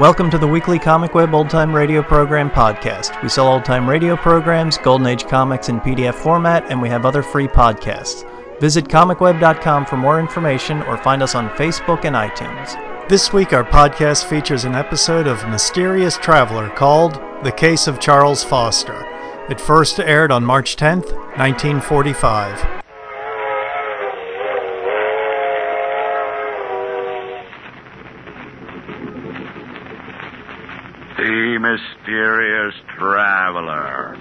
Welcome to the weekly Comic Web Old Time Radio Program podcast. We sell old time radio programs, Golden Age comics in PDF format, and we have other free podcasts. Visit comicweb.com for more information or find us on Facebook and iTunes. This week, our podcast features an episode of Mysterious Traveler called The Case of Charles Foster. It first aired on March 10th, 1945. The mysterious traveler.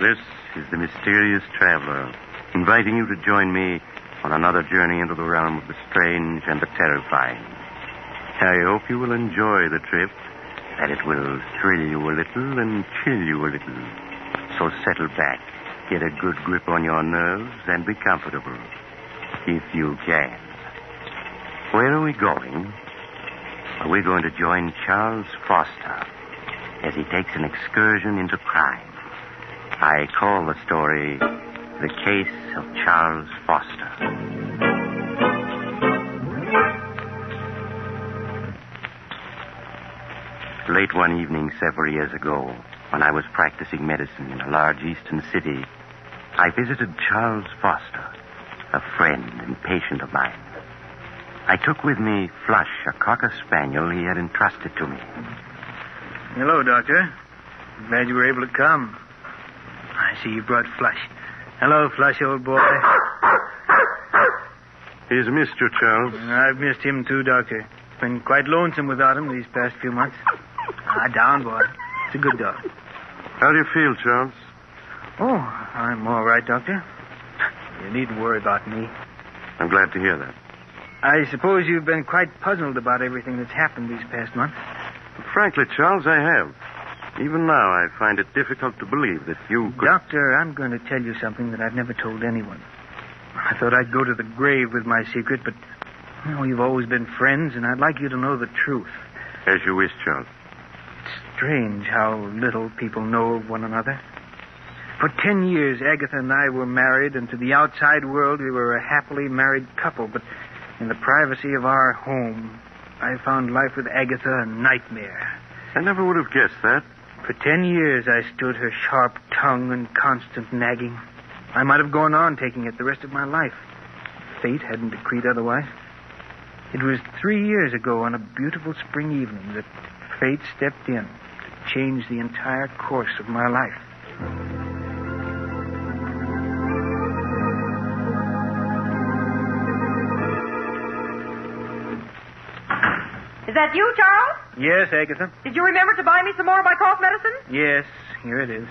This is the mysterious traveler, inviting you to join me on another journey into the realm of the strange and the terrifying. I hope you will enjoy the trip, that it will thrill you a little and chill you a little. So settle back, get a good grip on your nerves, and be comfortable, if you can. Where are we going? We're going to join Charles Foster as he takes an excursion into crime. I call the story The Case of Charles Foster. Late one evening several years ago, when I was practicing medicine in a large eastern city, I visited Charles Foster, a friend and patient of mine. I took with me Flush, a cocker spaniel he had entrusted to me. Hello, Doctor. Glad you were able to come. I see you brought Flush. Hello, Flush, old boy. He's missed you, Charles. I've missed him too, Doctor. Been quite lonesome without him these past few months. Ah, down, boy. It's a good dog. How do you feel, Charles? Oh, I'm all right, Doctor. You needn't worry about me. I'm glad to hear that. I suppose you've been quite puzzled about everything that's happened these past months. Frankly, Charles, I have. Even now, I find it difficult to believe that you could. Doctor, I'm going to tell you something that I've never told anyone. I thought I'd go to the grave with my secret, but you know, we've always been friends, and I'd like you to know the truth. As you wish, Charles. Strange how little people know of one another. For ten years, Agatha and I were married, and to the outside world, we were a happily married couple. But in the privacy of our home, I found life with Agatha a nightmare. I never would have guessed that. For ten years, I stood her sharp tongue and constant nagging. I might have gone on taking it the rest of my life. Fate hadn't decreed otherwise. It was three years ago on a beautiful spring evening that fate stepped in to change the entire course of my life. Is that you, Charles? Yes, Agatha? Did you remember to buy me some more of my cough medicine? Yes, here it is.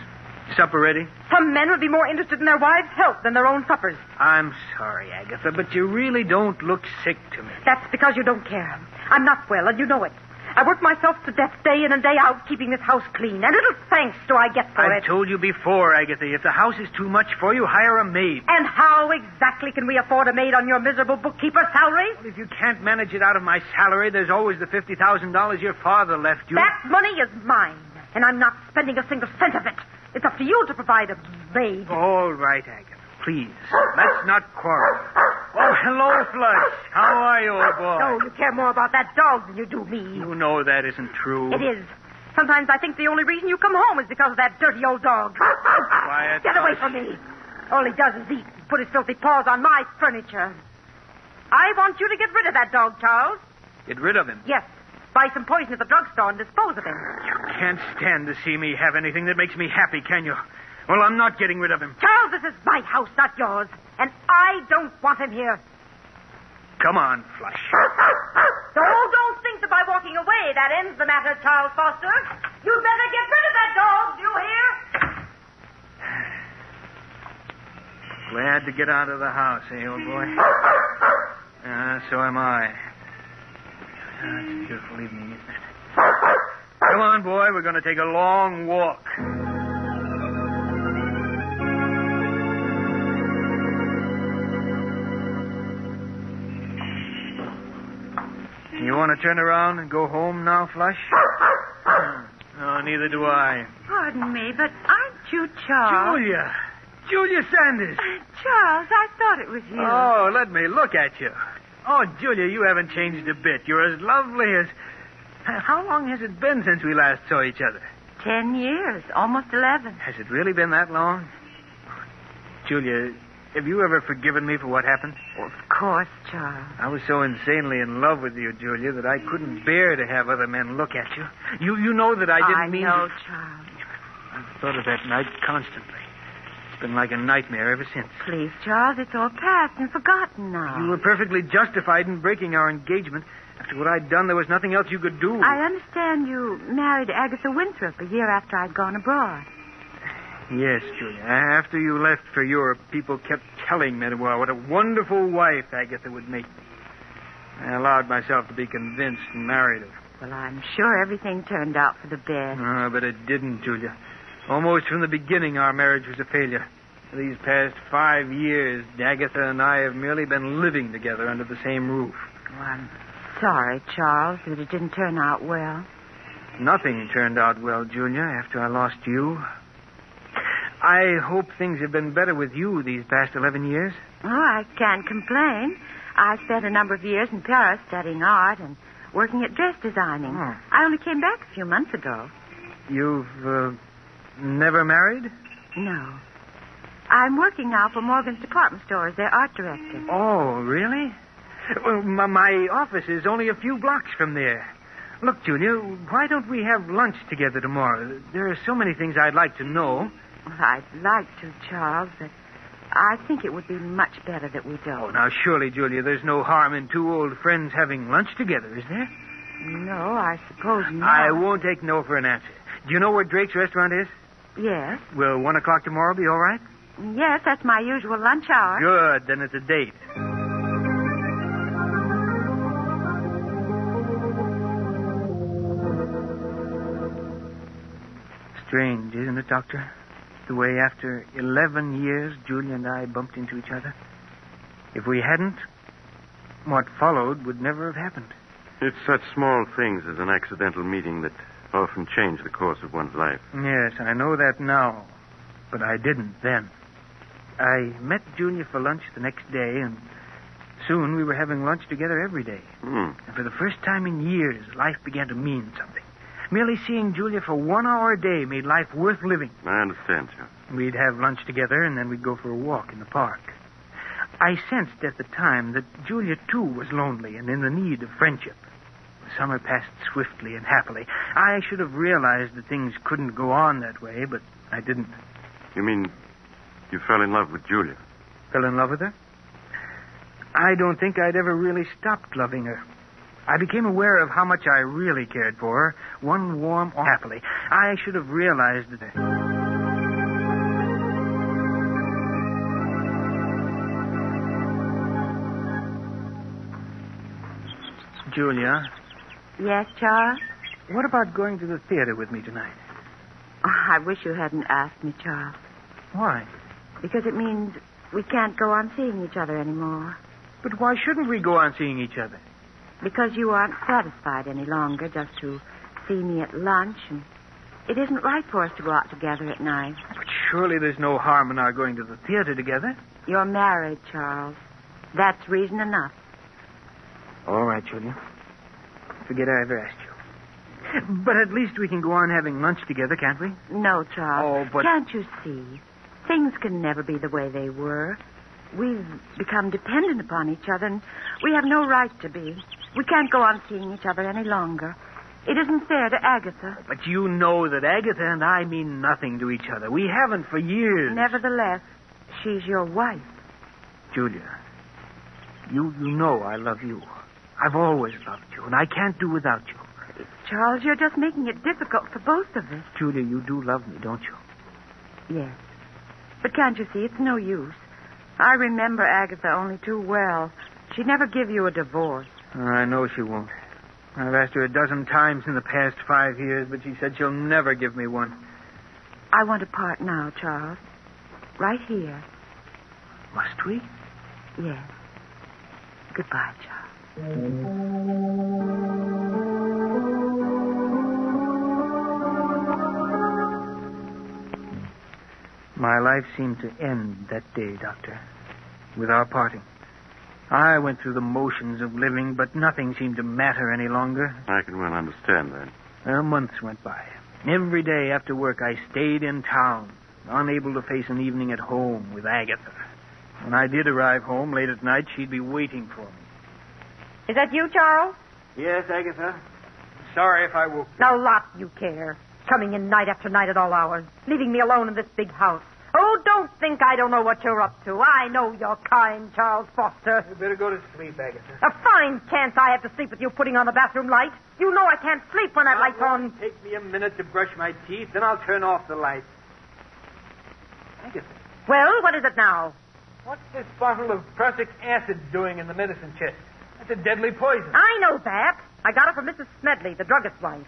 Supper ready? Some men would be more interested in their wives' health than their own suppers. I'm sorry, Agatha, but you really don't look sick to me. That's because you don't care. I'm not well, and you know it. I work myself to death day in and day out keeping this house clean, and little thanks do I get for it. I've it. told you before, Agatha, if the house is too much for you, hire a maid. And how exactly can we afford a maid on your miserable bookkeeper's salary? If you can't manage it out of my salary, there's always the $50,000 your father left you. That money is mine, and I'm not spending a single cent of it. It's up to you to provide a maid. All right, Agatha. Please, let's not quarrel. Oh, hello, Flush. How are you, old boy? No, you care more about that dog than you do me. You know that isn't true. It is. Sometimes I think the only reason you come home is because of that dirty old dog. Quiet, Get away from me. All he does is eat and put his filthy paws on my furniture. I want you to get rid of that dog, Charles. Get rid of him. Yes. Buy some poison at the drugstore and dispose of him. You can't stand to see me have anything that makes me happy, can you? Well, I'm not getting rid of him. Charles, this is my house, not yours. And I don't want him here. Come on, Flush. So don't think that by walking away that ends the matter, Charles Foster. You'd better get rid of that dog, do you hear? Glad to get out of the house, eh, old boy? Ah, so am I. Ah, it's a beautiful evening, isn't it? Come on, boy. We're going to take a long walk. Want to turn around and go home now, Flush? no, neither do I. Pardon me, but aren't you Charles? Julia! Julia Sanders! Uh, Charles, I thought it was you. Oh, let me look at you. Oh, Julia, you haven't changed a bit. You're as lovely as. How long has it been since we last saw each other? Ten years, almost eleven. Has it really been that long? Julia, have you ever forgiven me for what happened? Of course, Charles. I was so insanely in love with you, Julia, that I couldn't bear to have other men look at you. You you know that I didn't I mean know, to... Charles. I've thought of that night constantly. It's been like a nightmare ever since. Please, Charles, it's all past and forgotten now. You were perfectly justified in breaking our engagement. After what I'd done, there was nothing else you could do. I understand you married Agatha Winthrop a year after I'd gone abroad. Yes, Julia. After you left for Europe, people kept telling me what a wonderful wife Agatha would make me. I allowed myself to be convinced and married her. Well, I'm sure everything turned out for the best. Oh, but it didn't, Julia. Almost from the beginning, our marriage was a failure. For these past five years, Agatha and I have merely been living together under the same roof. Oh, I'm sorry, Charles, that it didn't turn out well. Nothing turned out well, Julia, after I lost you. I hope things have been better with you these past 11 years. Oh, I can't complain. I spent a number of years in Paris studying art and working at dress designing. Oh. I only came back a few months ago. You've uh, never married? No. I'm working now for Morgan's department store as their art director. Oh, really? Well, my, my office is only a few blocks from there. Look, Julia, why don't we have lunch together tomorrow? There are so many things I'd like to know. Well, I'd like to, Charles, but I think it would be much better that we don't. Oh, now, surely, Julia, there's no harm in two old friends having lunch together, is there? No, I suppose not. I won't take no for an answer. Do you know where Drake's restaurant is? Yes. Will one o'clock tomorrow be all right? Yes, that's my usual lunch hour. Good, then it's a date. Strange, isn't it, Doctor? The way after 11 years, Julia and I bumped into each other. If we hadn't, what followed would never have happened. It's such small things as an accidental meeting that often change the course of one's life. Yes, I know that now, but I didn't then. I met Julia for lunch the next day, and soon we were having lunch together every day. Hmm. And for the first time in years, life began to mean something. Merely seeing Julia for one hour a day made life worth living. I understand you. We'd have lunch together, and then we'd go for a walk in the park. I sensed at the time that Julia, too, was lonely and in the need of friendship. The summer passed swiftly and happily. I should have realized that things couldn't go on that way, but I didn't. You mean you fell in love with Julia? Fell in love with her? I don't think I'd ever really stopped loving her. I became aware of how much I really cared for her, one warm, happily. I should have realized that. Julia, Yes, Charles? what about going to the theater with me tonight? Oh, I wish you hadn't asked me, Charles, Why? because it means we can't go on seeing each other anymore. But why shouldn't we go on seeing each other? Because you aren't satisfied any longer just to see me at lunch, and it isn't right for us to go out together at night. But surely there's no harm in our going to the theater together. You're married, Charles. That's reason enough. All right, Julia. Forget I ever asked you. But at least we can go on having lunch together, can't we? No, Charles. Oh, but- Can't you see? Things can never be the way they were. We've become dependent upon each other, and we have no right to be. We can't go on seeing each other any longer. It isn't fair to Agatha. Oh, but you know that Agatha and I mean nothing to each other. We haven't for years. Nevertheless, she's your wife. Julia, you you know I love you. I've always loved you, and I can't do without you. Charles, you're just making it difficult for both of us. Julia, you do love me, don't you? Yes. But can't you see, it's no use. I remember Agatha only too well. She'd never give you a divorce. Uh, I know she won't. I've asked her a dozen times in the past five years, but she said she'll never give me one. I want to part now, Charles. Right here. Must we? Yes. Goodbye, Charles. My life seemed to end that day, Doctor, with our parting. I went through the motions of living, but nothing seemed to matter any longer. I can well understand that. Well, months went by. Every day after work, I stayed in town, unable to face an evening at home with Agatha. When I did arrive home late at night, she'd be waiting for me. Is that you, Charles? Yes, Agatha. Sorry if I woke. Now, lot you care. Coming in night after night at all hours, leaving me alone in this big house. Oh, don't think I don't know what you're up to. I know you're kind, Charles Foster. You better go to sleep, Agatha. A fine chance I have to sleep with you putting on the bathroom light. You know I can't sleep when that Now, light's on. Take me a minute to brush my teeth, then I'll turn off the light. Agatha, Well, what is it now? what's this bottle of prussic acid doing in the medicine chest? That's a deadly poison. I know that. I got it from Mrs. Smedley, the druggist's wife.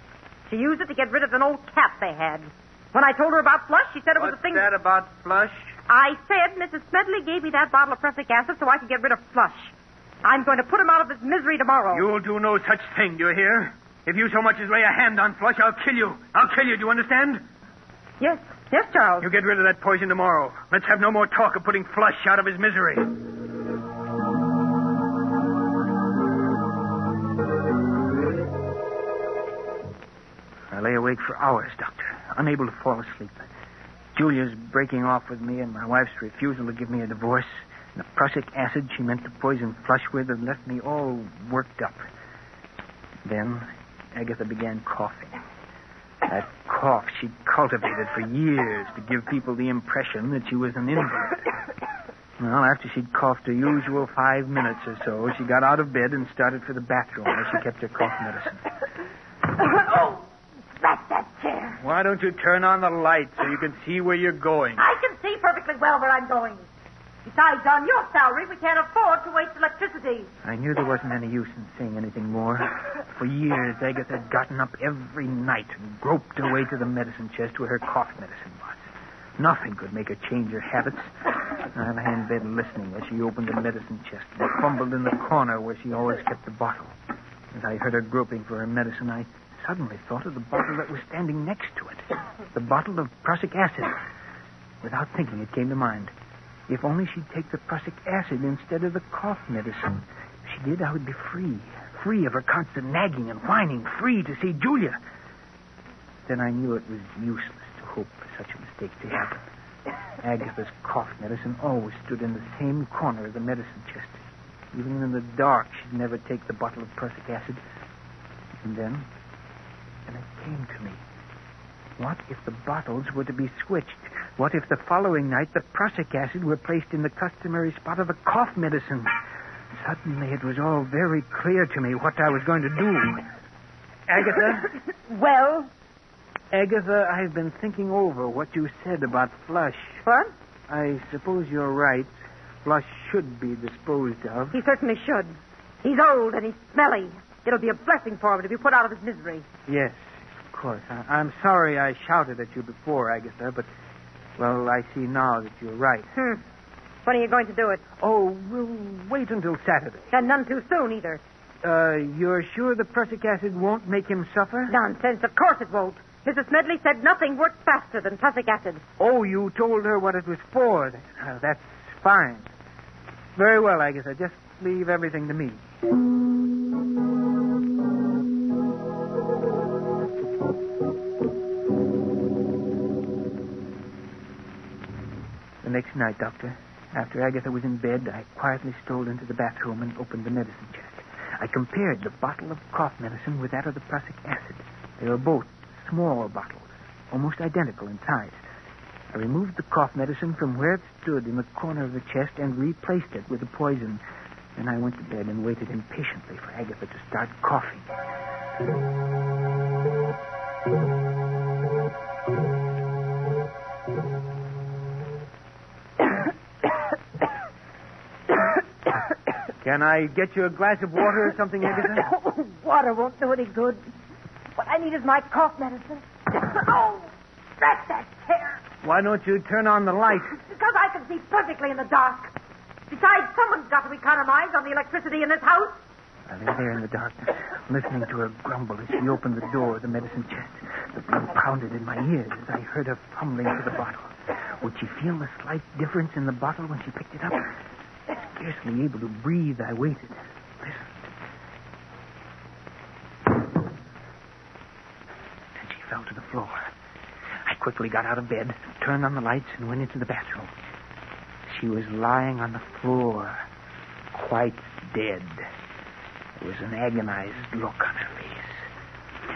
She used it to get rid of an old cat they had. When I told her about Flush, she said it was What's a thing. that about flush? I said Mrs. Smedley gave me that bottle of prussic acid so I could get rid of Flush. I'm going to put him out of his misery tomorrow. You'll do no such thing, do you hear? If you so much as lay a hand on Flush, I'll kill you. I'll kill you, do you understand? Yes, yes, Charles. You get rid of that poison tomorrow. Let's have no more talk of putting Flush out of his misery. Awake for hours, Doctor, unable to fall asleep. Julia's breaking off with me, and my wife's refusal to give me a divorce. And the prussic acid she meant to poison Flush with had left me all worked up. Then Agatha began coughing. That cough she'd cultivated for years to give people the impression that she was an invalid. Well, after she'd coughed her usual five minutes or so, she got out of bed and started for the bathroom where she kept her cough medicine. oh, that's that chair. Why don't you turn on the light so you can see where you're going? I can see perfectly well where I'm going. Besides, on your salary, we can't afford to waste electricity. I knew there wasn't any use in saying anything more. For years, Agatha had gotten up every night and groped her way to the medicine chest where her cough medicine was. Nothing could make her change her habits. I lay in bed listening as she opened the medicine chest and fumbled in the corner where she always kept the bottle. As I heard her groping for her medicine, I suddenly thought of the bottle that was standing next to it. The bottle of prussic acid. Without thinking, it came to mind. If only she'd take the prussic acid instead of the cough medicine. If she did, I would be free. Free of her constant nagging and whining. Free to see Julia. Then I knew it was useless to hope for such a mistake to happen. Agatha's cough medicine always stood in the same corner of the medicine chest. Even in the dark, she'd never take the bottle of prussic acid. And then, then it came to me. What if the bottles were to be switched? What if the following night the prussic acid were placed in the customary spot of the cough medicine? Suddenly it was all very clear to me what I was going to do. Agatha? Well, Agatha, I've been thinking over what you said about Flush. what? I suppose you're right. Flush should be disposed of. He certainly should. He's old and he's smelly. It'll be a blessing for him to be put out of his misery. Yes, of course. I- I'm sorry I shouted at you before, Agatha, but, well, I see now that you're right. Hmm. When are you going to do it? Oh, we'll wait until Saturday. And none too soon either. Uh, you're sure the prussic acid won't make him suffer? Nonsense. Of course it won't. Mrs. Smedley said nothing works faster than prussic acid. Oh, you told her what it was for. Uh, that's fine. Very well, Agatha. Just leave everything to me. Next night, Doctor, after Agatha was in bed, I quietly strolled into the bathroom and opened the medicine chest. I compared the bottle of cough medicine with that of the prussic acid. They were both small bottles, almost identical in size. I removed the cough medicine from where it stood in the corner of the chest and replaced it with the poison. Then I went to bed and waited impatiently for Agatha to start coughing. Can I get you a glass of water or something, Agatha? Water won't do any good. What I need is my cough medicine. oh, that's that chair. Why don't you turn on the light? Because I can see perfectly in the dark. Besides, someone's got to economize on the electricity in this house. I lay there in the darkness, listening to her grumble as she opened the door of the medicine chest. The blood pounded in my ears as I heard her fumbling for the bottle. Would she feel the slight difference in the bottle when she picked it up? Scarcely able to breathe, I waited. Then she fell to the floor. I quickly got out of bed, turned on the lights, and went into the bathroom. She was lying on the floor, quite dead. There was an agonized look on her face.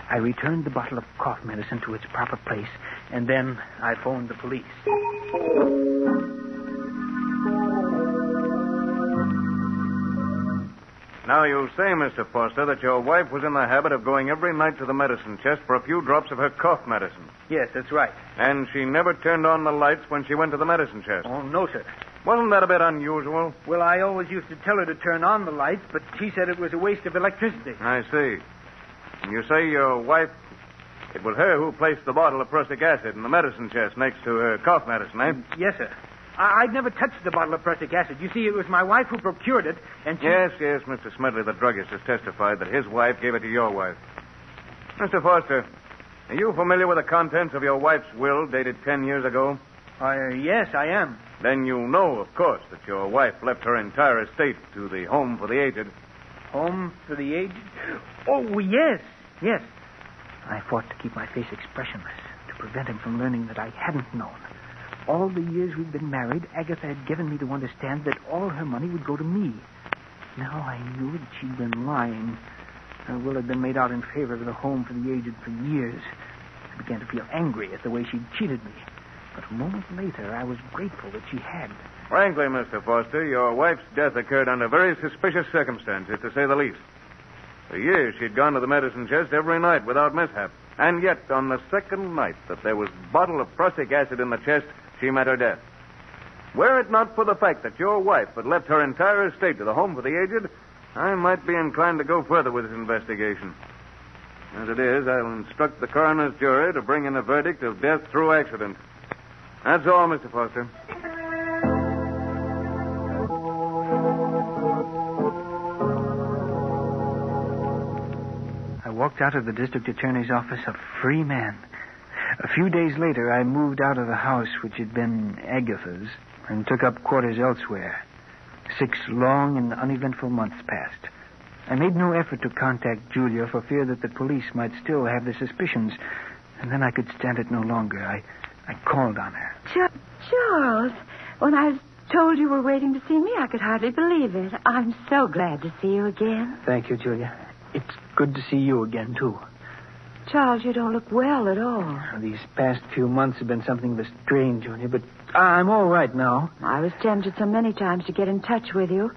I returned the bottle of cough medicine to its proper place, and then I phoned the police. Now, you say, Mr. Foster, that your wife was in the habit of going every night to the medicine chest for a few drops of her cough medicine. Yes, that's right. And she never turned on the lights when she went to the medicine chest. Oh, no, sir. Wasn't that a bit unusual? Well, I always used to tell her to turn on the lights, but she said it was a waste of electricity. I see. And you say your wife. It was her who placed the bottle of prussic acid in the medicine chest next to her cough medicine, eh? Yes, sir. I- I'd never touched the bottle of prussic acid. You see, it was my wife who procured it, and she... Yes, yes, Mr. Smedley, the druggist, has testified that his wife gave it to your wife. Mr. Foster, are you familiar with the contents of your wife's will dated ten years ago? Uh, yes, I am. Then you know, of course, that your wife left her entire estate to the Home for the Aged. Home for the aged? Oh, yes, yes. I fought to keep my face expressionless, to prevent him from learning that I hadn't known. All the years we'd been married, Agatha had given me to understand that all her money would go to me. Now I knew that she'd been lying. Her will had been made out in favor of the Home for the Aged for years. I began to feel angry at the way she'd cheated me. But a moment later, I was grateful that she had. Frankly, Mr. Foster, your wife's death occurred under very suspicious circumstances, to say the least. For years, she'd gone to the medicine chest every night without mishap. And yet, on the second night that there was a bottle of prussic acid in the chest, she met her death. Were it not for the fact that your wife had left her entire estate to the Home for the Aged, I might be inclined to go further with this investigation. As it is, I'll instruct the coroner's jury to bring in a verdict of death through accident. That's all, Mr. Foster. I walked out of the district attorney's office a free man. A few days later, I moved out of the house which had been Agatha's and took up quarters elsewhere. Six long and uneventful months passed. I made no effort to contact Julia for fear that the police might still have their suspicions, and then I could stand it no longer. I, I called on her. Ch- Charles, when I was told you were waiting to see me, I could hardly believe it. I'm so glad to see you again. Thank you, Julia. It's good to see you again, too. Charles, you don't look well at all. These past few months have been something of a strain, Julia, but I'm all right now. I was tempted so many times to get in touch with you.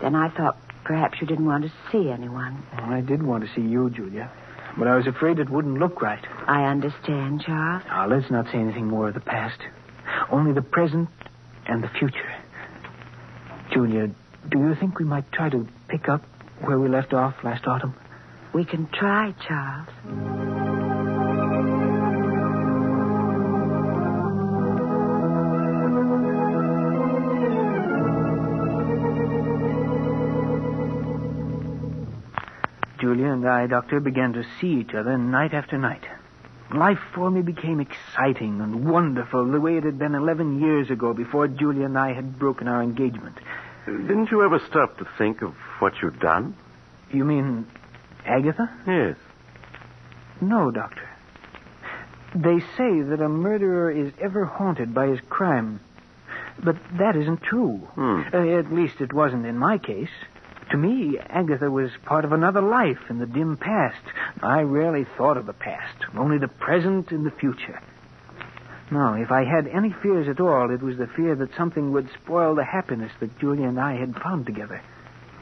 Then I thought perhaps you didn't want to see anyone. I did want to see you, Julia, but I was afraid it wouldn't look right. I understand, Charles. Now, let's not say anything more of the past. Only the present and the future. Julia, do you think we might try to pick up where we left off last autumn? We can try, Charles. Julia and I, Doctor, began to see each other night after night. Life for me became exciting and wonderful the way it had been 11 years ago before Julia and I had broken our engagement. Didn't you ever stop to think of what you'd done? You mean Agatha? Yes. No, Doctor. They say that a murderer is ever haunted by his crime. But that isn't true. Hmm. Uh, at least it wasn't in my case. To me, Agatha was part of another life in the dim past. I rarely thought of the past, only the present and the future. No, if I had any fears at all, it was the fear that something would spoil the happiness that Julia and I had found together.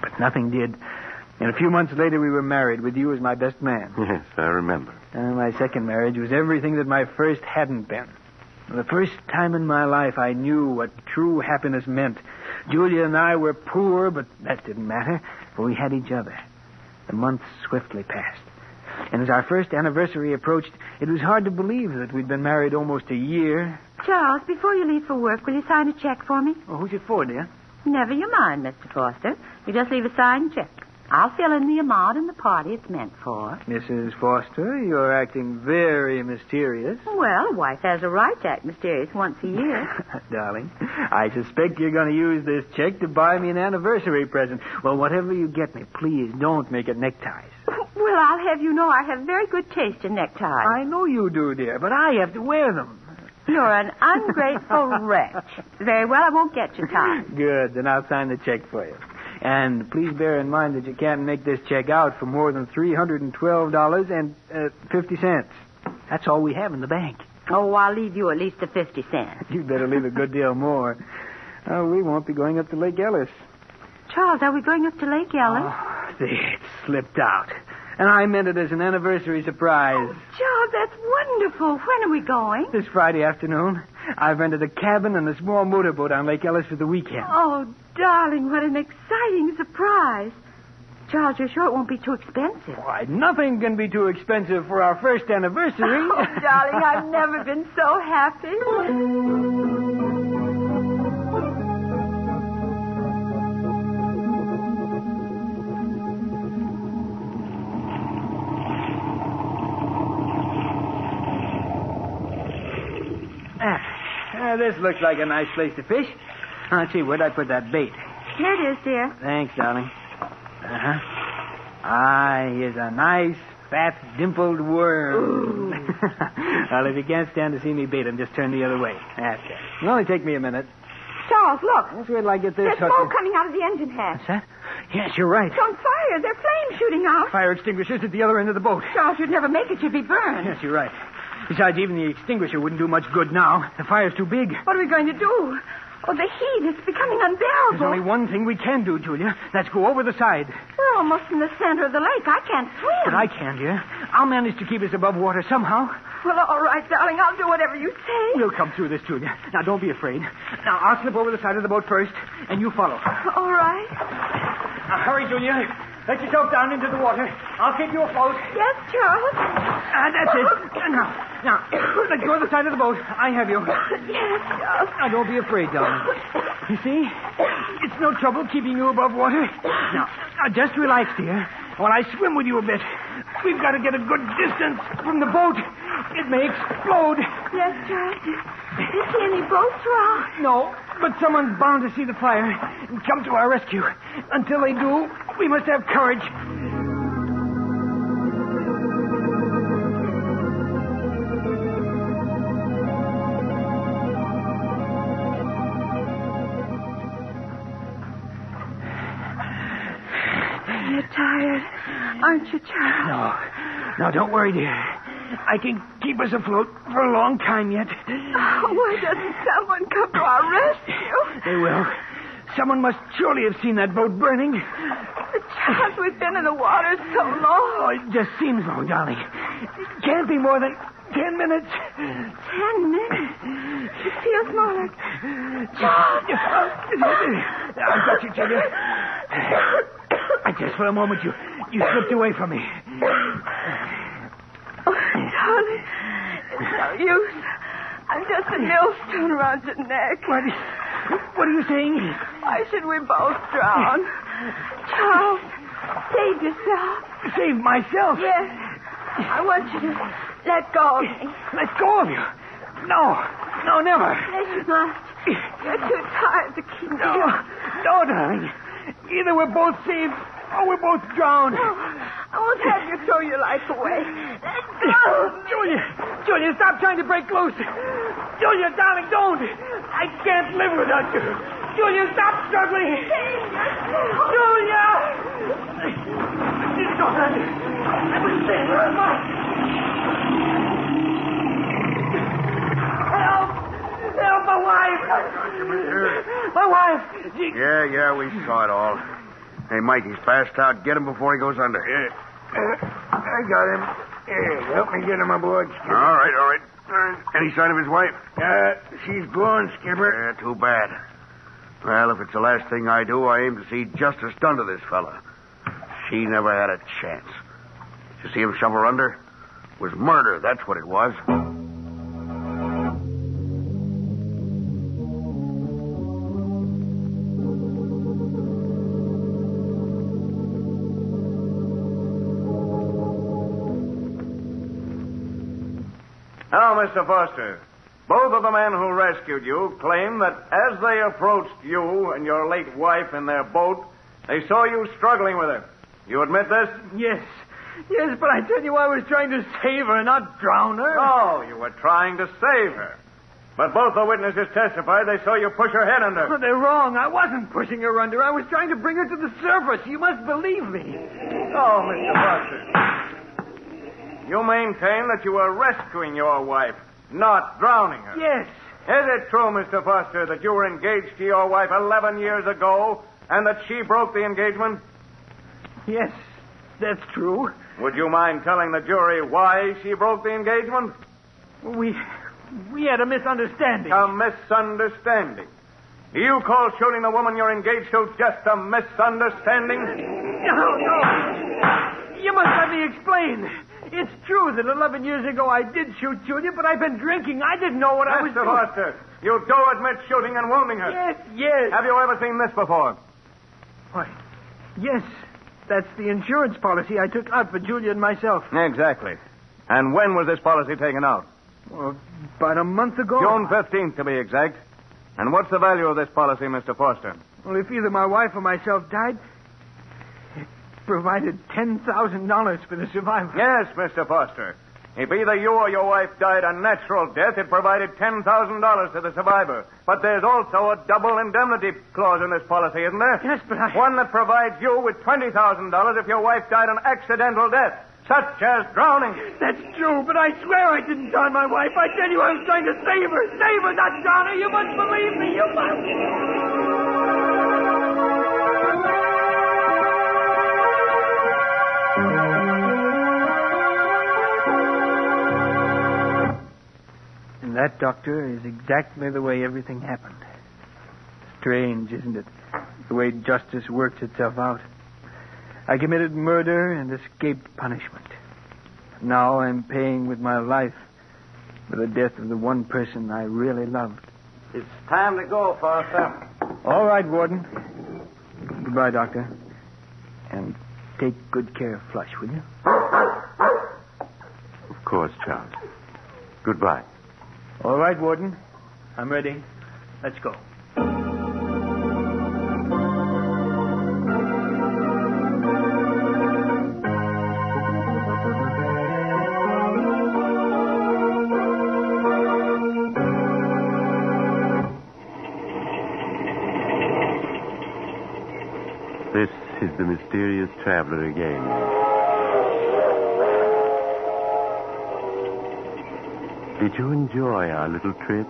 But nothing did. And a few months later, we were married with you as my best man. Yes, I remember. And my second marriage was everything that my first hadn't been. For the first time in my life, I knew what true happiness meant. Julia and I were poor, but that didn't matter, for we had each other. The months swiftly passed. And as our first anniversary approached, it was hard to believe that we'd been married almost a year. Charles, before you leave for work, will you sign a check for me? Oh, who's it for, dear? Never you mind, Mr. Foster. You just leave a signed check. I'll fill in the amount and the party it's meant for. Mrs. Foster, you're acting very mysterious. Well, a wife has a right to act mysterious once a year. Darling, I suspect you're going to use this check to buy me an anniversary present. Well, whatever you get me, please don't make it neckties. well, I'll have you know I have very good taste in neckties. I know you do, dear, but I have to wear them. You're an ungrateful wretch. Very well, I won't get you tied. Good, then I'll sign the check for you. And please bear in mind that you can't make this check out for more than $312.50. Uh, that's all we have in the bank. Oh, I'll leave you at least the 50 cents. You'd better leave a good deal more. Oh, we won't be going up to Lake Ellis. Charles, are we going up to Lake Ellis? Oh, see, it slipped out. And I meant it as an anniversary surprise. Oh, Charles, that's wonderful. When are we going? This Friday afternoon, I've rented a cabin and a small motorboat on Lake Ellis for the weekend. Oh, darling, what an exciting surprise. Charles, you're sure it won't be too expensive? Why, nothing can be too expensive for our first anniversary. Oh, darling, I've never been so happy. this looks like a nice place to fish. Let's see, where'd I put that bait? Here it is, dear. Thanks, darling. Uh-huh. Ah, here's a nice, fat, dimpled worm. well, if you can't stand to see me bait him, just turn the other way. That's it. It'll only take me a minute. Charles, look. Wait till I get this There's hooker. smoke coming out of the engine hatch. What's that? Yes, you're right. It's on fire. There are flames shooting out. Fire extinguishers at the other end of the boat. Charles, you'd never make it. You'd be burned. Yes, you're right. Besides, even the extinguisher wouldn't do much good now. The fire's too big. What are we going to do? Oh, the heat is becoming unbearable. There's only one thing we can do, Julia. Let's go over the side. We're almost in the center of the lake. I can't swim. But I can, dear. I'll manage to keep us above water somehow. Well, all right, darling. I'll do whatever you say. We'll come through this, Julia. Now, don't be afraid. Now, I'll slip over the side of the boat first, and you follow. All right. Now, hurry, Julia. Let yourself down into the water. I'll keep you afloat. Yes, Charles. Ah, that's it. Now, now, let's go to the side of the boat. I have you. Now, don't be afraid, darling. You see? It's no trouble keeping you above water. Now, now just relax, dear, while I swim with you a bit. We've got to get a good distance from the boat. It may explode. Yes, Charles. Do you see any boats around? No, but someone's bound to see the fire and come to our rescue. Until they do, we must have courage. Aren't you, Charles? No, no, don't worry, dear. I can keep us afloat for a long time yet. Oh, why doesn't someone come to our rescue? They will. Someone must surely have seen that boat burning. But, Charles, we've been in the water so long. Oh, it just seems long, darling. It can't be more than ten minutes. Ten minutes. It feels more like... Charles! I've got you, Julia. Just for a moment, you you slipped away from me. Oh, darling, it's no use. I'm just a millstone around your neck. What, what are you saying? Why should we both drown? Charles, save yourself. Save myself? Yes. I want you to let go of me. Let go of you? No. No, never. Yes, you must. You're too tired to keep No. me. No, darling. Either we're both saved or we're both drowned. Oh, I won't have you throw your life away. Let go. Julia, Julia, stop trying to break loose. Julia, darling, don't. I can't live without you. Julia, stop struggling. Julia! It's all right. I will save her. Help! Help, my wife! My wife! She... Yeah, yeah, we saw it all. Hey, Mike, he's passed out. Get him before he goes under. Yeah. I got him. Here, help me get him aboard, Skipper. All right, all right. Any sign of his wife? Uh, she's gone, Skipper. Yeah, too bad. Well, if it's the last thing I do, I aim to see justice done to this fella. She never had a chance. Did You see him shove her under? It was murder, that's what it was. Mr. Foster, both of the men who rescued you claim that as they approached you and your late wife in their boat, they saw you struggling with her. You admit this? Yes. Yes, but I tell you, I was trying to save her, not drown her. Oh, you were trying to save her. But both the witnesses testified they saw you push her head under. Oh, they're wrong. I wasn't pushing her under. I was trying to bring her to the surface. You must believe me. Oh, Mr. Foster. You maintain that you were rescuing your wife, not drowning her. Yes. Is it true, Mr. Foster, that you were engaged to your wife 11 years ago and that she broke the engagement? Yes, that's true. Would you mind telling the jury why she broke the engagement? We we had a misunderstanding. A misunderstanding. Do you call shooting the woman you're engaged to just a misunderstanding? No, no. You must let me explain. It's true that 11 years ago I did shoot Julia, but I've been drinking. I didn't know what I was Mr. doing. Foster, you do admit shooting and wounding her. Yes, yes. Have you ever seen this before? Why, yes. That's the insurance policy I took out for Julia and myself. Exactly. And when was this policy taken out? Well, about a month ago. June 15th, to be exact. And what's the value of this policy, Mr. Foster? Well, if either my wife or myself died, provided $10,000 for the survivor. Yes, Mr. Foster. If either you or your wife died a natural death, it provided $10,000 to the survivor. But there's also a double indemnity clause in this policy, isn't there? Yes, but I. One that provides you with $20,000 if your wife died an accidental death, such as drowning. That's true, but I swear I didn't drown my wife. I tell you, I was trying to save her. Save her, not drown her. You must believe me. You must. That, Doctor, is exactly the way everything happened. Strange, isn't it? The way justice works itself out. I committed murder and escaped punishment. Now I'm paying with my life for the death of the one person I really loved. It's time to go, Foster. All right, Warden. Goodbye, Doctor. And take good care of Flush, will you? Of course, Charles. Goodbye. All right, Warden. I'm ready. Let's go. This is the mysterious traveler again. Did you enjoy our little trip?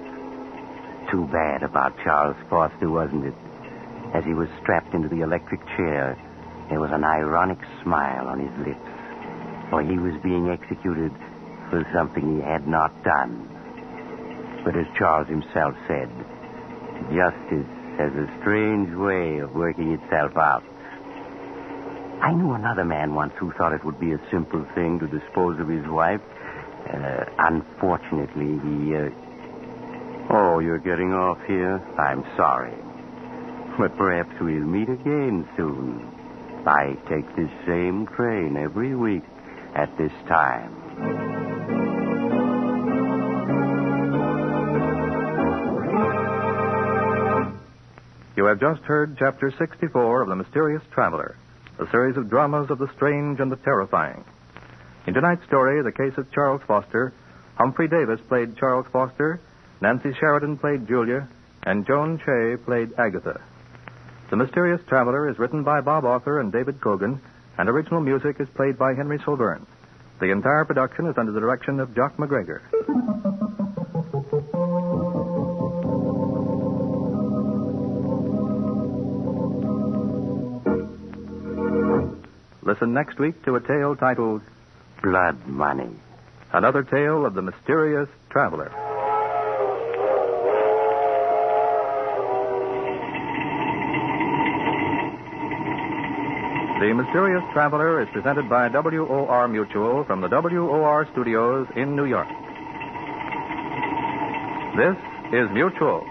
Too bad about Charles Foster, wasn't it? As he was strapped into the electric chair, there was an ironic smile on his lips, for he was being executed for something he had not done. But as Charles himself said, justice has a strange way of working itself out. I knew another man once who thought it would be a simple thing to dispose of his wife. Uh, unfortunately, he. Uh... Oh, you're getting off here? I'm sorry. But perhaps we'll meet again soon. I take this same train every week at this time. You have just heard Chapter 64 of The Mysterious Traveler, a series of dramas of the strange and the terrifying. In tonight's story, the case of Charles Foster, Humphrey Davis played Charles Foster, Nancy Sheridan played Julia, and Joan Shea played Agatha. The Mysterious Traveler is written by Bob Arthur and David Kogan, and original music is played by Henry Sylvern. The entire production is under the direction of Jock MacGregor. Listen next week to a tale titled Blood money. Another Tale of the Mysterious Traveler. The Mysterious Traveler is presented by WOR Mutual from the WOR studios in New York. This is Mutual.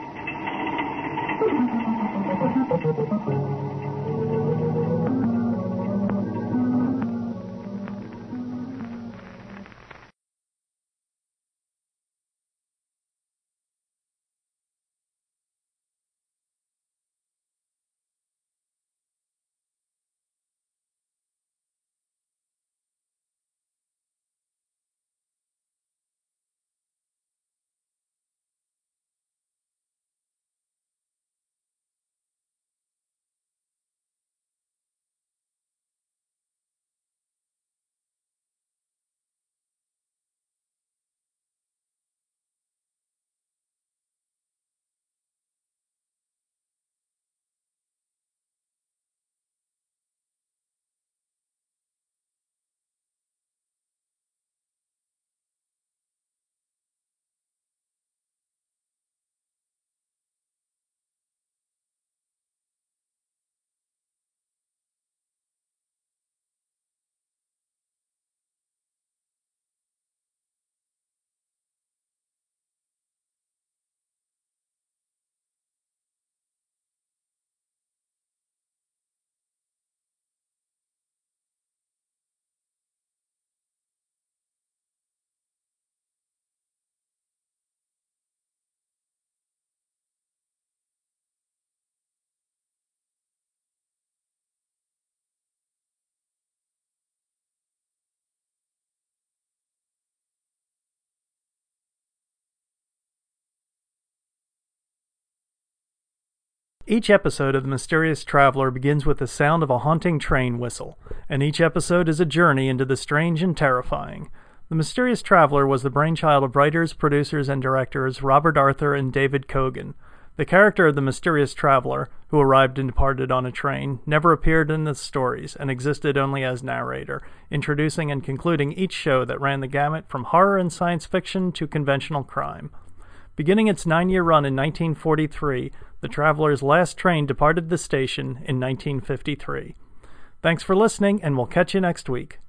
Each episode of The Mysterious Traveler begins with the sound of a haunting train whistle, and each episode is a journey into the strange and terrifying. The Mysterious Traveler was the brainchild of writers, producers, and directors Robert Arthur and David Kogan. The character of the mysterious traveler, who arrived and departed on a train, never appeared in the stories and existed only as narrator, introducing and concluding each show that ran the gamut from horror and science fiction to conventional crime. Beginning its nine year run in 1943, the Traveler's last train departed the station in 1953. Thanks for listening, and we'll catch you next week.